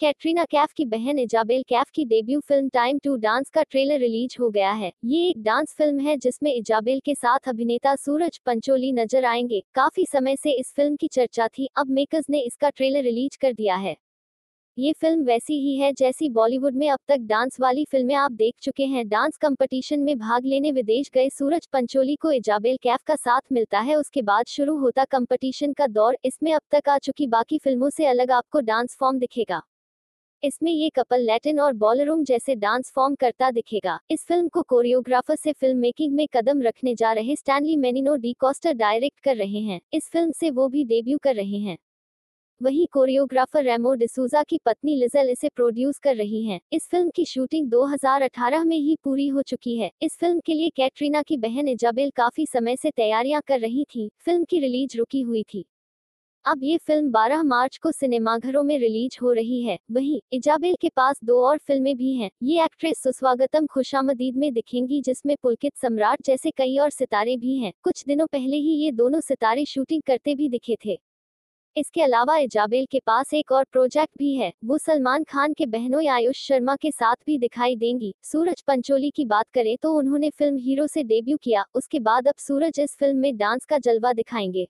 कैटरीना कैफ की बहन इजाबेल कैफ की debut film time to dance का ट्रेलर रिलीज़ हो गया है। ये एक डांस फ़िल्म है जिसमें इजाबेल के साथ अभिनेता सूरज पंचोली नज़र आएँगे। काफ़ी समय से इस फ़िल्म की चर्चा थी, अब मेकर्स ने इसका ट्रेलर रिलीज़ कर दिया है। ये फ़िल्म वैसी ही है जैसी बॉलीवुड में अब तक डांस वाली फ़िल्में आप देख चुके हैं। डांस कंपटीशन में भाग लेने विदेश गए सूरज पंचोली को इजाबेल कैफ का साथ मिलता है। उसके बाद शुरू होता कंपटीशन का दौर। इसमें अब तक आ चुकी बाकी फ़िल्मों से अलग आपको डांस फॉर्म दिखेगा। इसमें ये कपल लैटिन और बॉलरूम जैसे डांस फॉर्म करता दिखेगा। इस फ़िल्म को कोरियोग्राफर से फ़िल्म मेकिंग में कदम रखने जा रहे Stanley Menino D castor direct कर रहे हैं। इस फ़िल्म से वो भी डेब्यू कर रहे हैं। वहीं कोरियोग्राफर रेमो डिसूजा की पत्नी लिजल इसे प्रोड्यूस कर रही हैं। इस फ़िल्म की शूटिंग 2018 में ही पूरी हो चुकी है। इस फ़िल्म के लिए कैटरीना की बहन इजाबेल काफ़ी समय से तैयारियाँ कर रही थी। फ़िल्म की रिलीज़ रुकी हुई थी। अब ये फ़िल्म 12 मार्च को सिनेमाघरों में रिलीज़ हो रही है। वहीं इजाबेल के पास दो और फ़िल्में भी हैं। ये एक्ट्रेस सुस्वागतम खुशामदीद में दिखेंगी, जिसमें पुलकित सम्राट जैसे कई और सितारे भी हैं। कुछ दिनों पहले ही ये दोनों सितारे शूटिंग करते भी दिखे थे। इसके अलावा इजाबेल के पास एक और प्रोजेक्ट भी है। वो सलमान खान के बहनों आयुष शर्मा के साथ भी दिखाई देंगी। सूरज पंचोली की बात करें तो उन्होंने फ़िल्म हीरो से डेब्यू किया। उसके बाद अब सूरज इस फ़िल्म में डांस का जलवा दिखाएँगे।